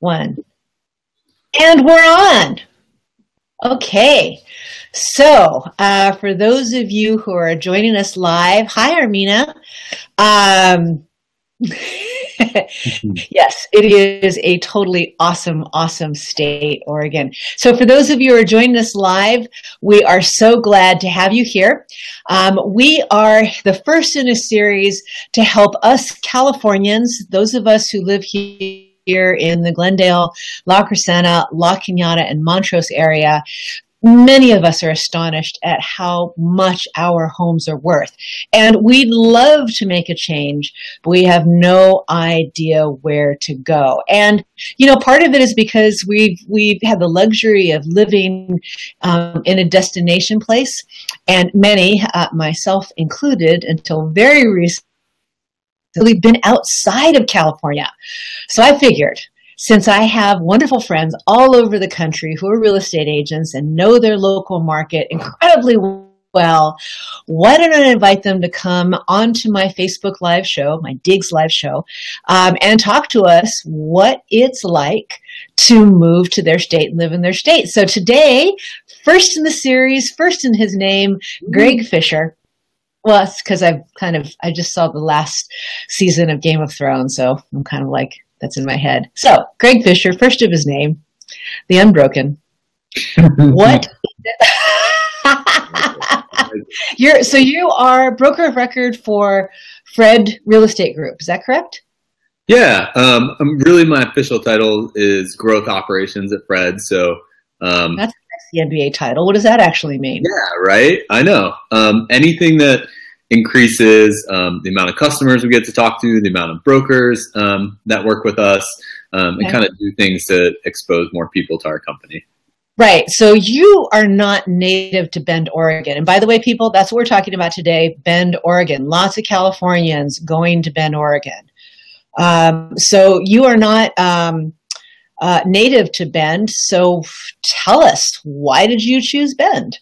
one. And we're on. Okay. So, uh, for those of you who are joining us live, hi, Armina. Um, yes, it is a totally awesome, awesome state, Oregon. So, for those of you who are joining us live, we are so glad to have you here. Um, we are the first in a series to help us Californians, those of us who live here here in the Glendale, La Crescenta, La Cañada, and Montrose area, many of us are astonished at how much our homes are worth. And we'd love to make a change, but we have no idea where to go. And, you know, part of it is because we've, we've had the luxury of living um, in a destination place. And many, uh, myself included, until very recently, really been outside of California. So I figured since I have wonderful friends all over the country who are real estate agents and know their local market incredibly well, why don't I invite them to come onto my Facebook live show, my Digs live show, um, and talk to us what it's like to move to their state and live in their state. So today, first in the series, first in his name, Greg Fisher well, it's because I've kind of I just saw the last season of Game of Thrones, so I'm kind of like that's in my head. So, Greg Fisher, first of his name, the Unbroken. what? You're so you are broker of record for Fred Real Estate Group. Is that correct? Yeah. Um, really, my official title is Growth Operations at Fred. So um, that's the MBA title. What does that actually mean? Yeah, right. I know. Um, anything that increases um, the amount of customers we get to talk to, the amount of brokers um, that work with us, um, and kind of do things to expose more people to our company. Right. So you are not native to Bend, Oregon. And by the way, people, that's what we're talking about today Bend, Oregon. Lots of Californians going to Bend, Oregon. Um, so you are not um, uh, native to Bend. So tell us, why did you choose Bend?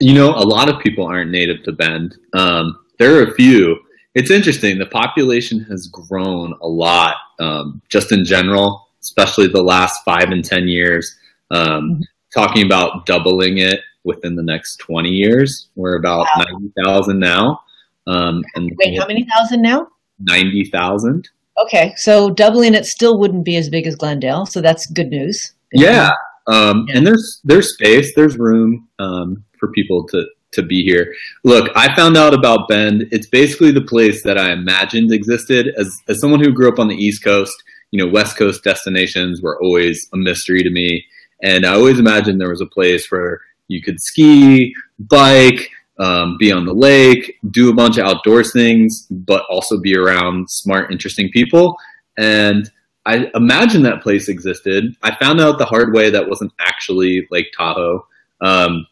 You know, a lot of people aren't native to Bend. Um, there are a few. It's interesting. The population has grown a lot, um, just in general, especially the last five and ten years. Um, mm-hmm. Talking about doubling it within the next twenty years. We're about wow. ninety thousand now. Um, and wait, how many thousand now? Ninety thousand. Okay, so doubling it still wouldn't be as big as Glendale, so that's good news. Yeah, um, yeah. and there's there's space, there's room um, for people to to be here. Look, I found out about Bend. It's basically the place that I imagined existed. As as someone who grew up on the East Coast, you know, West Coast destinations were always a mystery to me, and I always imagined there was a place where you could ski, bike, um, be on the lake, do a bunch of outdoors things, but also be around smart, interesting people. And I imagine that place existed. I found out the hard way that wasn't actually Lake Tahoe. Um,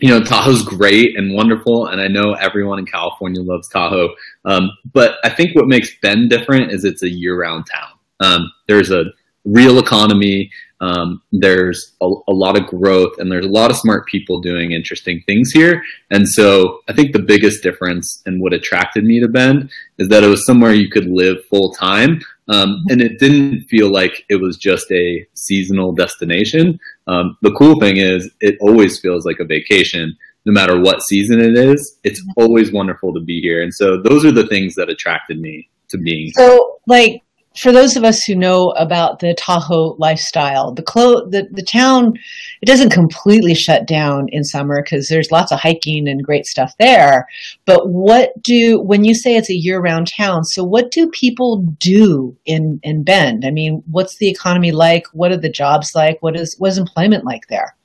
you know, Tahoe's great and wonderful, and I know everyone in California loves Tahoe. Um, but I think what makes Bend different is it's a year-round town. Um, there's a real economy. Um, there's a, a, lot of growth and there's a lot of smart people doing interesting things here. And so I think the biggest difference and what attracted me to Bend is that it was somewhere you could live full time. Um, and it didn't feel like it was just a seasonal destination. Um, the cool thing is it always feels like a vacation no matter what season it is. It's always wonderful to be here. And so those are the things that attracted me to Bend. So, like, for those of us who know about the Tahoe lifestyle, the clo- the, the town it doesn't completely shut down in summer because there's lots of hiking and great stuff there. But what do when you say it's a year-round town? So what do people do in in Bend? I mean, what's the economy like? What are the jobs like? What is what is employment like there?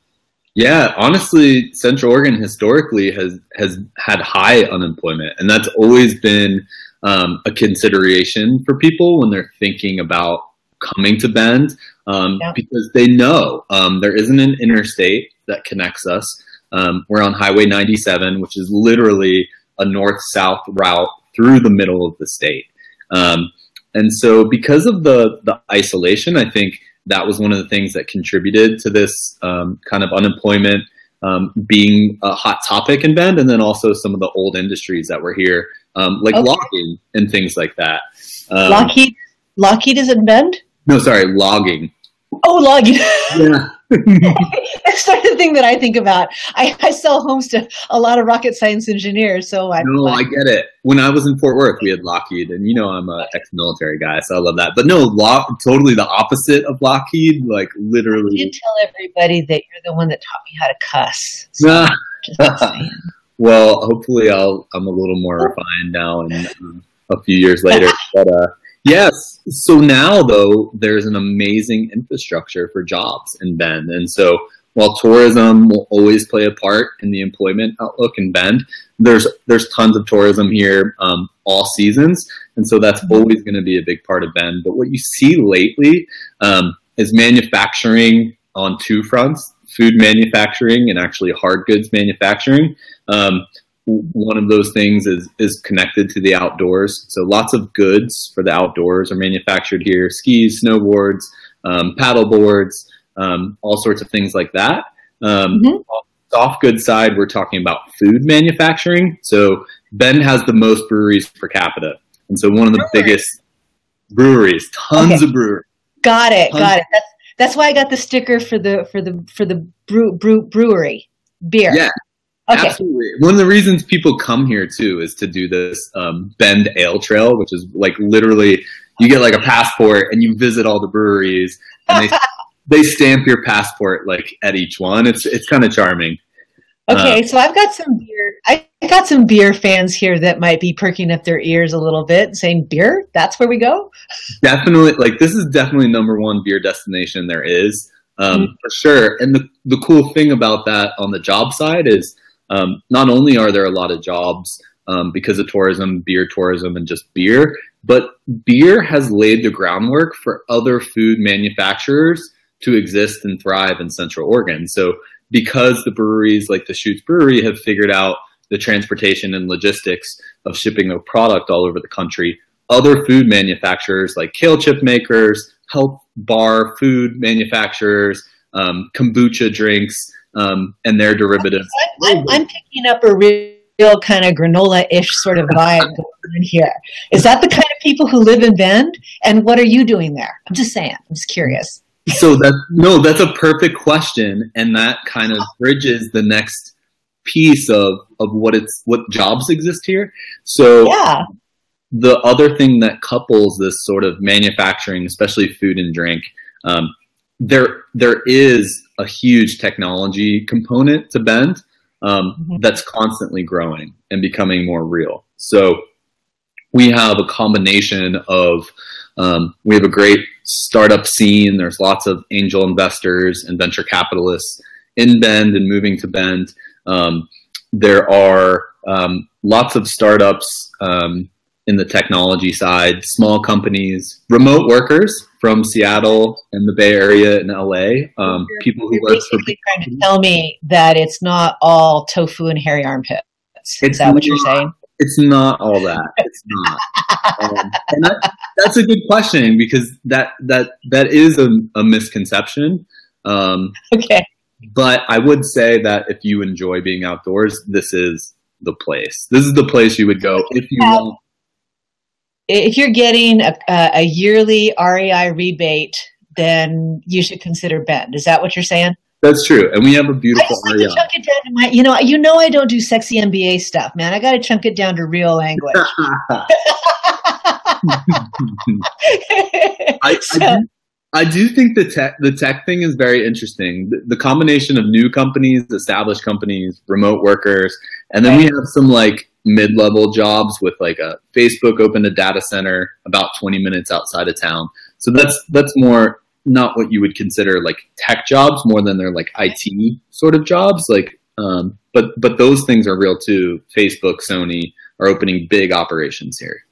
Yeah, honestly, Central Oregon historically has has had high unemployment, and that's always been um, a consideration for people when they're thinking about coming to Bend um, yeah. because they know um, there isn't an interstate that connects us. Um, we're on Highway 97, which is literally a north south route through the middle of the state. Um, and so, because of the, the isolation, I think that was one of the things that contributed to this um, kind of unemployment um, being a hot topic in Bend, and then also some of the old industries that were here, um, like okay. Lockheed and things like that. Um, Lockheed, Lockheed is in Bend. No, sorry, logging. Oh, logging. Yeah. That's not the thing that I think about. I, I sell homes to a lot of rocket science engineers, so I. No, I get it. When I was in Fort Worth, we had Lockheed, and you know I'm a ex-military guy, so I love that. But no, lock, totally the opposite of Lockheed. Like literally. You tell everybody that you're the one that taught me how to cuss. So Nah. Well, hopefully I'll I'm a little more refined now, and um, a few years later. But uh, yes, so now though there's an amazing infrastructure for jobs in Bend, and so while tourism will always play a part in the employment outlook in Bend, there's there's tons of tourism here um, all seasons, and so that's always going to be a big part of Bend. But what you see lately um, is manufacturing on two fronts: food manufacturing and actually hard goods manufacturing. Um, one of those things is is connected to the outdoors. So lots of goods for the outdoors are manufactured here: skis, snowboards, um, paddle boards, um, all sorts of things like that. Um, Mhm. Soft goods side, we're talking about food manufacturing. So Bend has the most breweries per capita, and so one of the Breweries. biggest breweries, tons Okay. of breweries. Got it. Tons- Got it. That's that's why I got the sticker for the for the for the brew, brew brewery beer. Yeah, Okay. Absolutely. One of the reasons people come here too is to do this um, Bend Ale Trail, which is like literally you get like a passport and you visit all the breweries and they they stamp your passport like at each one. It's it's kind of charming. Okay, so I've got some beer. I I got some beer fans here that might be perking up their ears a little bit, saying, "Beer? That's where we go." Definitely, like this is definitely number one beer destination there is um, Mhm. for sure. And the the cool thing about that on the job side is um, not only are there a lot of jobs um, because of tourism, beer tourism, and just beer, but beer has laid the groundwork for other food manufacturers to exist and thrive in Central Oregon. So because the breweries like Deschutes Brewery have figured out the transportation and logistics of shipping a product all over the country, other food manufacturers like kale chip makers, health bar food manufacturers, um, kombucha drinks, um, and their derivatives. I'm, I'm, I'm picking up a real kind of granola-ish sort of vibe going on here. Is that the kind of people who live in Bend? And what are you doing there? I'm just saying. I'm just curious. So that no, that's a perfect question, and that kind of bridges the next piece of of what it's what jobs exist here. So Yeah. the other thing that couples this sort of manufacturing, especially food and drink, um, there there is a huge technology component to Bend um, Mhm. that's constantly growing and becoming more real. So we have a combination of um, we have a great startup scene. There's lots of angel investors and venture capitalists in Bend and moving to Bend. Um, there are um, lots of startups um, in the technology side, small companies, remote workers from Seattle and the Bay Area and LA, um, people who You're work for basically trying to tell me that it's not all tofu and hairy armpits. Is It's that what you're saying? It's not all that. It's not. um, and that, that's a good question because that that that is a, a misconception. Um, Okay. But I would say that if you enjoy being outdoors, this is the place. This is the place you would go if you want. If you're getting a, a, yearly REI rebate, then you should consider Bend. Is that what you're saying? That's true, and we have a beautiful just like to chunk it down to my, you know, you know, I don't do sexy MBA stuff, man. I got to chunk it down to real language. I, So- I, do, I do think the tech the tech thing is very interesting. The, the combination of new companies, established companies, remote workers, and then we have some like mid level jobs with like a Facebook opened a data center about 20 minutes outside of town. So that's that's more not what you would consider like tech jobs, more than they're like IT sort of jobs. Like, um, but but those things are real too. Facebook, Sony are opening big operations here.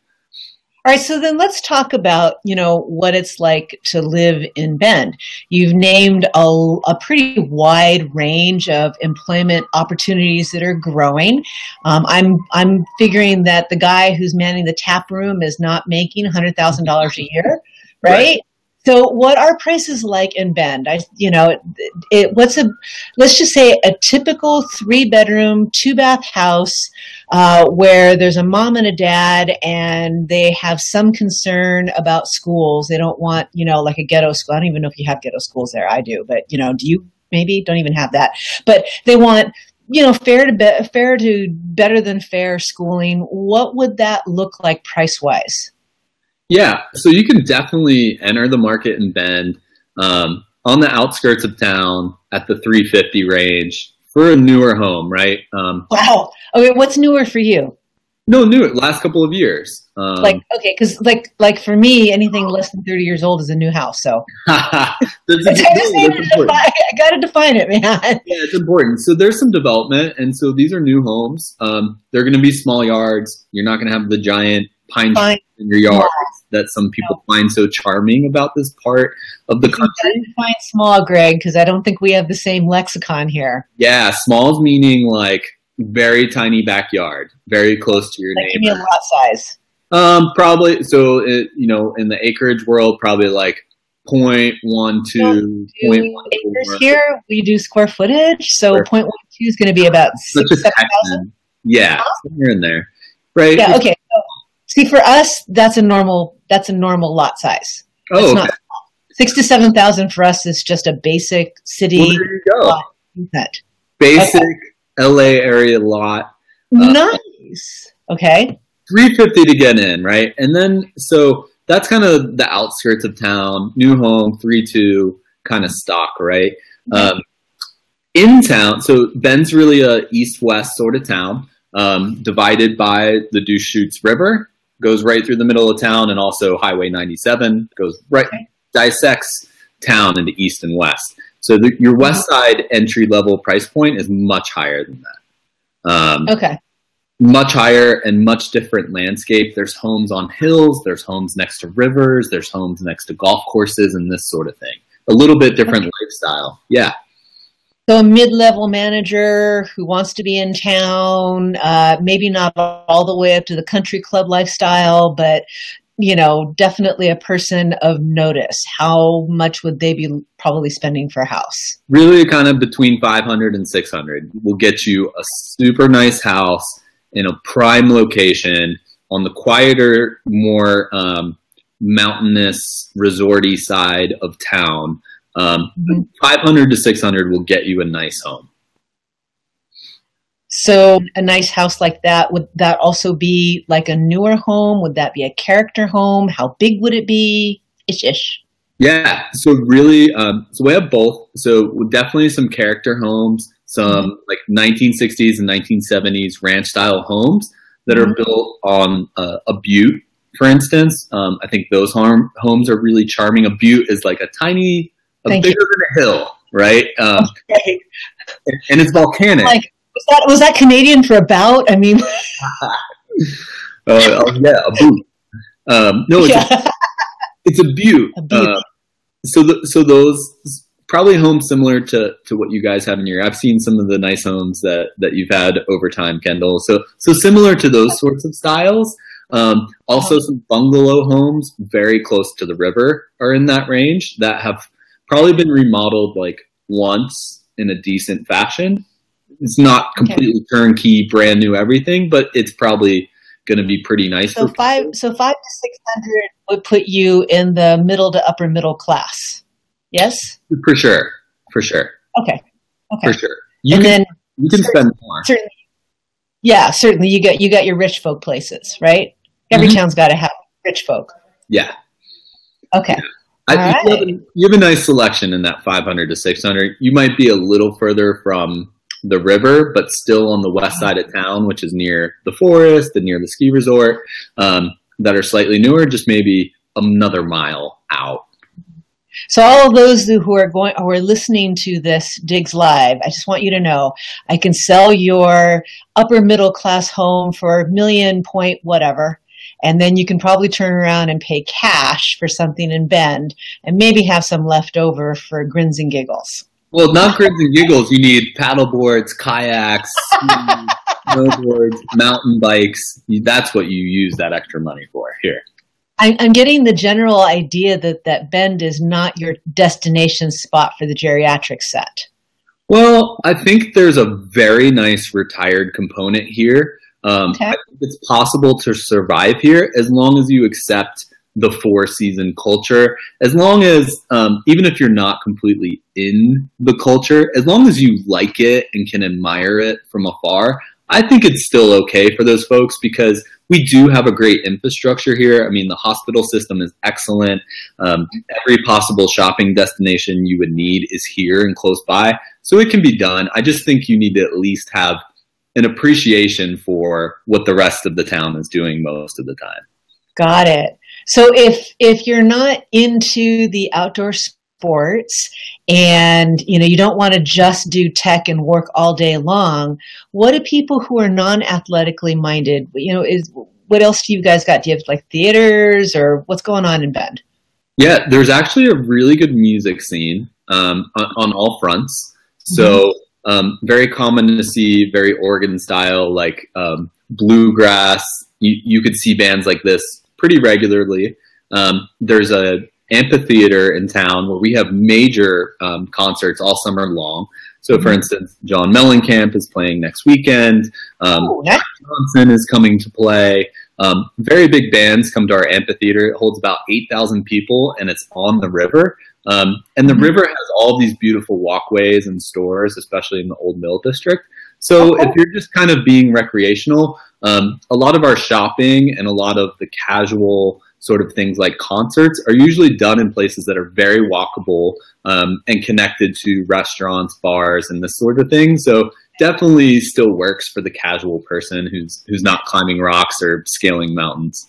All right, so then let's talk about you know what it's like to live in Bend. You've named a, a pretty wide range of employment opportunities that are growing. Um, I'm I'm figuring that the guy who's manning the tap room is not making hundred thousand dollars a year, right? Right. So, what are prices like in Bend? I, you know, it, it, what's a, let's just say a typical three bedroom, two bath house uh, where there's a mom and a dad, and they have some concern about schools. They don't want, you know, like a ghetto school. I don't even know if you have ghetto schools there. I do, but you know, do you? Maybe don't even have that. But they want you know, fair to be, fair to better than fair schooling. What would that look like price wise? Yeah, so you can definitely enter the market in Bend um, on the outskirts of town at the 350 range for a newer home, right? Um, wow. Okay, what's newer for you? No, newer. Last couple of years. Um, like okay, because like like for me, anything less than 30 years old is a new house. So that's, that's I got to define it, man. Yeah, it's important. So there's some development, and so these are new homes. Um, they're going to be small yards. You're not going to have the giant pine, pine. in your yard that some people find so charming about this part of the country. Define small, Greg, because I don't think we have the same lexicon here. Yeah, small's meaning like very tiny backyard, very close to your like neighbor. Give me a lot size. Um, probably. So it, you know, in the acreage world, probably like point one two. Point one acres here. We do square footage, so square. point one two is going to be about six seven thousand. Yeah, somewhere in there, right? Yeah. Okay. So, see, for us, that's a normal. That's a normal lot size. That's oh, okay. Six to seven thousand for us is just a basic city. Well, there you go. Basic okay. LA area lot. Uh, nice. Okay. 350 to get in, right? And then so that's kind of the outskirts of town, new home, 3-2 kind of stock, right? Um, in town, so Bend's really a east-west sort of town, um, divided by the Deschutes River, goes right through the middle of town, and also Highway 97 goes right, dissects town into east and west. So the, your west side entry level price point is much higher than that. Um, okay much higher and much different landscape. There's homes on hills, there's homes next to rivers, there's homes next to golf courses, and this sort of thing. A little bit different okay. lifestyle. Yeah. So a mid-level manager who wants to be in town, uh, maybe not all the way up to the country club lifestyle, but you know, definitely a person of notice. How much would they be probably spending for a house? Really, kind of between 500 and 600 will get you a super nice house in a prime location on the quieter, more um, mountainous, resorty side of town. Um, mm-hmm. 500 to 600 will get you a nice home. So, a nice house like that, would that also be like a newer home? Would that be a character home? How big would it be? Ish ish. Yeah. So, really, um, so we have both. So, definitely some character homes some like 1960s and 1970s ranch style homes that are mm-hmm. built on uh, a butte, for instance. Um, I think those home, homes are really charming. A butte is like a tiny, a bigger you. than a hill, right? Um, okay. and, it's volcanic. Like was that was that Canadian for about? I mean, uh, oh, yeah, a butte. Um, no, it's, yeah. a, it's a butte. A butte. Uh, so the, so those probably homes similar to to what you guys have in your. I've seen some of the nice homes that that you've had over time, Kendall. So so similar to those sorts of styles. Um, also, some bungalow homes very close to the river are in that range that have probably been remodeled like once in a decent fashion. It's not completely okay. turnkey, brand new everything, but it's probably going to be pretty nice. So five, so five to six hundred would put you in the middle to upper middle class. Yes. For sure. For sure. Okay. Okay. For sure. You and can, then you can spend more. Certainly. Yeah, certainly. You got you got your rich folk places, right? Every mm-hmm. town's got to have rich folk. Yeah. Okay. Yeah. I think you, have a, you, have a, nice selection in that 500 to 600. You might be a little further from the river, but still on the west side of town, which is near the forest and near the ski resort, um, that are slightly newer, just maybe another mile out. So all of those who are going who are listening to this Digs Live, I just want you to know I can sell your upper middle class home for a million point whatever. And then you can probably turn around and pay cash for something in Bend and maybe have some left over for grins and giggles. Well, not grins and giggles. You need paddle boards, kayaks, snowboards, mountain bikes. That's what you use that extra money for here. I'm getting the general idea that that Bend is not your destination spot for the geriatric set. Well, I think there's a very nice retired component here. Um, okay. I think it's possible to survive here as long as you accept the four season culture. As long as, um, even if you're not completely in the culture, as long as you like it and can admire it from afar, I think it's still okay for those folks because we do have a great infrastructure here. I mean, the hospital system is excellent. Um, every possible shopping destination you would need is here and close by. So it can be done. I just think you need to at least have an appreciation for what the rest of the town is doing most of the time. Got it. So if if you're not into the outdoor sports and you know you don't want to just do tech and work all day long what do people who are non-athletically minded you know is what else do you guys got do you have like theaters or what's going on in bend yeah there's actually a really good music scene um, on, on, all fronts so mm-hmm. Um, very common to see very Oregon style like um, bluegrass you, you could see bands like this pretty regularly um, there's a amphitheater in town where we have major um, concerts all summer long. So, for mm-hmm. instance, John Mellencamp is playing next weekend. Um, oh, Johnson is coming to play. Um, very big bands come to our amphitheater. It holds about 8,000 people and it's on the river. Um, and the mm-hmm. river has all these beautiful walkways and stores, especially in the Old Mill District. So, okay. if you're just kind of being recreational, um, a lot of our shopping and a lot of the casual sort of things like concerts are usually done in places that are very walkable um, and connected to restaurants, bars, and this sort of thing. So definitely still works for the casual person who's who's not climbing rocks or scaling mountains.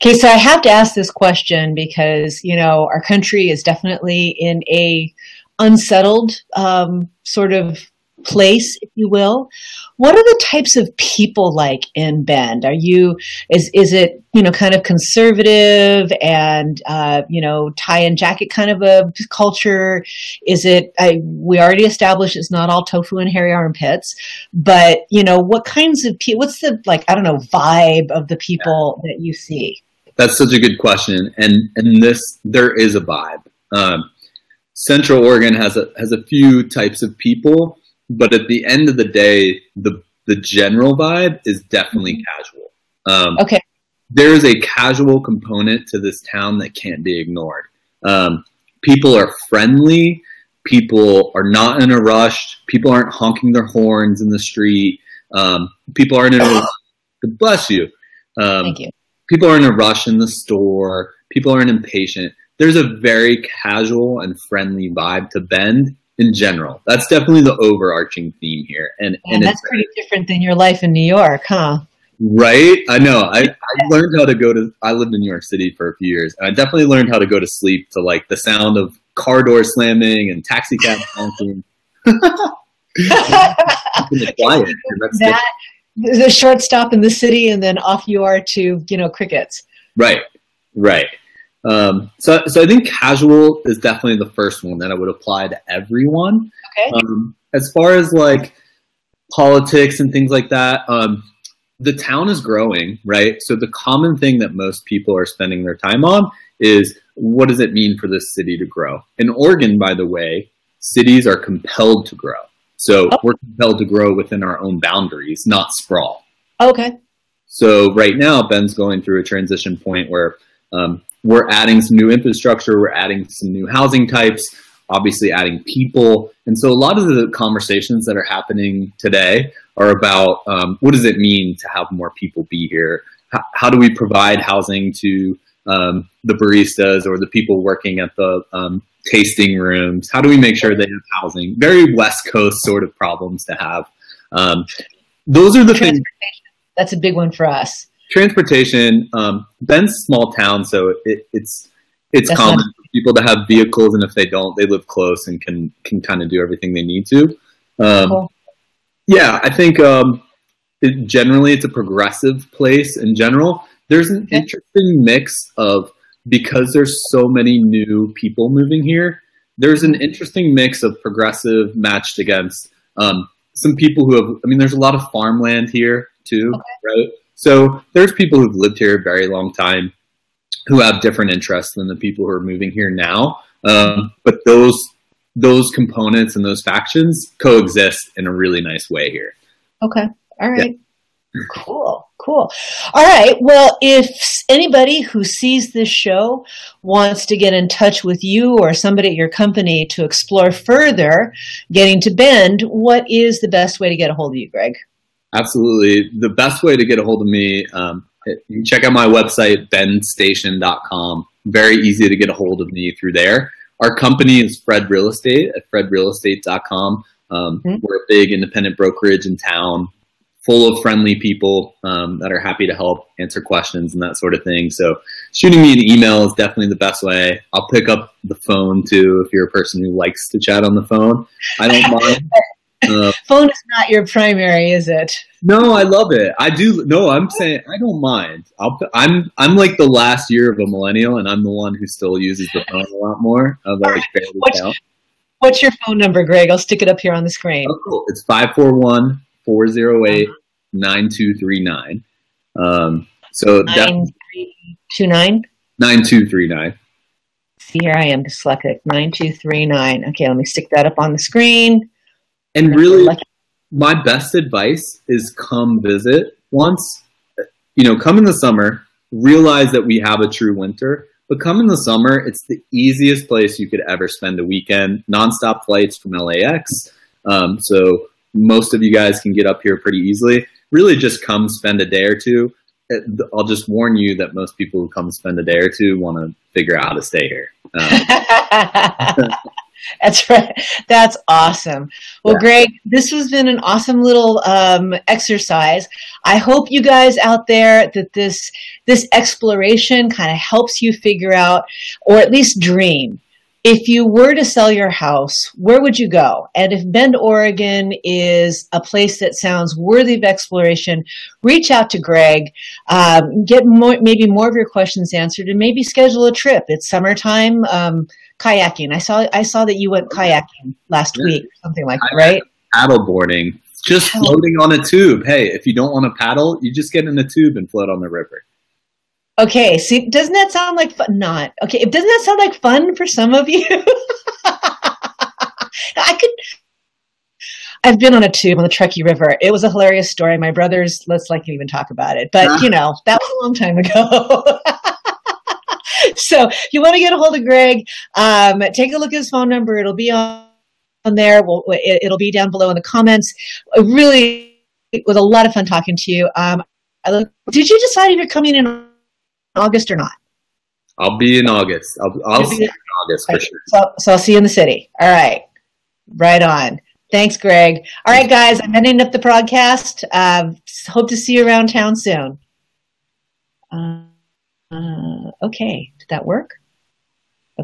Okay, so I have to ask this question because you know our country is definitely in a unsettled um, sort of place, if you will. What are the types of people like in Bend? Are you is is it you know kind of conservative and uh, you know tie and jacket kind of a culture? Is it I, we already established it's not all tofu and hairy armpits, but you know what kinds of people? What's the like I don't know vibe of the people yeah. that you see? That's such a good question, and and this there is a vibe. Um, Central Oregon has a has a few types of people but at the end of the day, the the general vibe is definitely mm-hmm. casual. Um, okay. There is a casual component to this town that can't be ignored. Um, people are friendly. People are not in a rush. People aren't honking their horns in the street. Um, people aren't in a rush. bless you. Um, Thank you. People are in a rush in the store. People aren't impatient. There's a very casual and friendly vibe to Bend in general. That's definitely the overarching theme here. And, and that's pretty different than your life in New York, huh? Right. I know. I, I learned how to go to, I lived in New York City for a few years. And I definitely learned how to go to sleep to like the sound of car door slamming and taxi cab honking. that, the short stop in the city and then off you are to, you know, crickets. Right. Right. Um, so, so I think casual is definitely the first one that I would apply to everyone. Okay. Um, as far as like politics and things like that, um, the town is growing, right? So the common thing that most people are spending their time on is what does it mean for this city to grow? In Oregon, by the way, cities are compelled to grow. So oh. we're compelled to grow within our own boundaries, not sprawl. Okay. So right now, Bend's going through a transition point where um, we're adding some new infrastructure, we're adding some new housing types, obviously adding people. And so a lot of the conversations that are happening today are about um, what does it mean to have more people be here? How, how do we provide housing to um, the baristas or the people working at the um, tasting rooms? How do we make sure they have housing? Very West Coast sort of problems to have. Um, those are the things. That's a big one for us transportation. Um, Bend's small town, so it, it's it's That's common for people to have vehicles, and if they don't, they live close and can can kind of do everything they need to. Um, cool. Yeah, I think um, it, generally it's a progressive place in general. There's an okay. interesting mix of because there's so many new people moving here. There's an interesting mix of progressive matched against um, some people who have. I mean, there's a lot of farmland here too, okay. right? So there's people who've lived here a very long time. who have different interests than the people who are moving here now. Um, but those those components and those factions coexist in a really nice way here. Okay. All right. Yeah. Cool. Cool. All right. Well, if anybody who sees this show wants to get in touch with you or somebody at your company to explore further getting to Bend, what is the best way to get a hold of you, Greg? Absolutely. The best way to get a hold of me, um, you can check out my website, bendstation.com. Very easy to get a hold of me through there. Our company is Fred Real Estate at fredrealestate.com. Um, mm-hmm. We're a big independent brokerage in town, full of friendly people um, that are happy to help answer questions and that sort of thing. So, shooting me an email is definitely the best way. I'll pick up the phone too if you're a person who likes to chat on the phone. I don't mind. Uh, Phone is not your primary, is it? No, I love it. I do. No, I'm saying I don't mind. I'll, I'm I'm like the last year of a millennial, and I'm the one who still uses the phone a lot more. Like what's, what's, your phone number, Greg? I'll stick it up here on the screen. Oh, cool. It's 541 408 9239. Um, so 9239? See Here I am, dyslexic. 9239. Okay, let me stick that up on the screen. And really, my best advice is come visit once. You know, come in the summer, realize that we have a true winter, but come in the summer, it's the easiest place you could ever spend a weekend. Nonstop flights from LAX. Um, so most of you guys can get up here pretty easily. Really, just come spend a day or two. I'll just warn you that most people who come spend a day or two want to figure out how to stay here. Um, That's right. That's awesome. Well, yeah. Greg, this has been an awesome little um, exercise. I hope you guys out there that this this exploration kind of helps you figure out, or at least dream. If you were to sell your house, where would you go? And if Bend, Oregon is a place that sounds worthy of exploration, reach out to Greg, um, get more, maybe more of your questions answered, and maybe schedule a trip. It's summertime. Um, kayaking. I saw I saw that you went kayaking last yeah. week, something like that, right? Paddle boarding, just floating on a tube. Hey, if you don't want to paddle, you just get in a tube and float on the river. Okay, see, doesn't that sound like fun? Not okay. Doesn't that sound like fun for some of you? I could. I've been on a tube on the Truckee River. It was a hilarious story. My brothers, let's like even talk about it. But you know, that was a long time ago. so if you want to get a hold of Greg, um, take a look at his phone number. It'll be on, on there. We'll, it, will be down below in the comments. Really, it was a lot of fun talking to you. Um, look, did you decide if you're coming in August or not? I'll be in August. I'll, I'll see in August for sure. So, so I'll see you in the city. All right. Right on. Thanks, Greg. All right, guys, I'm ending up the broadcast. Uh, hope to see you around town soon. Uh, uh, okay, that work?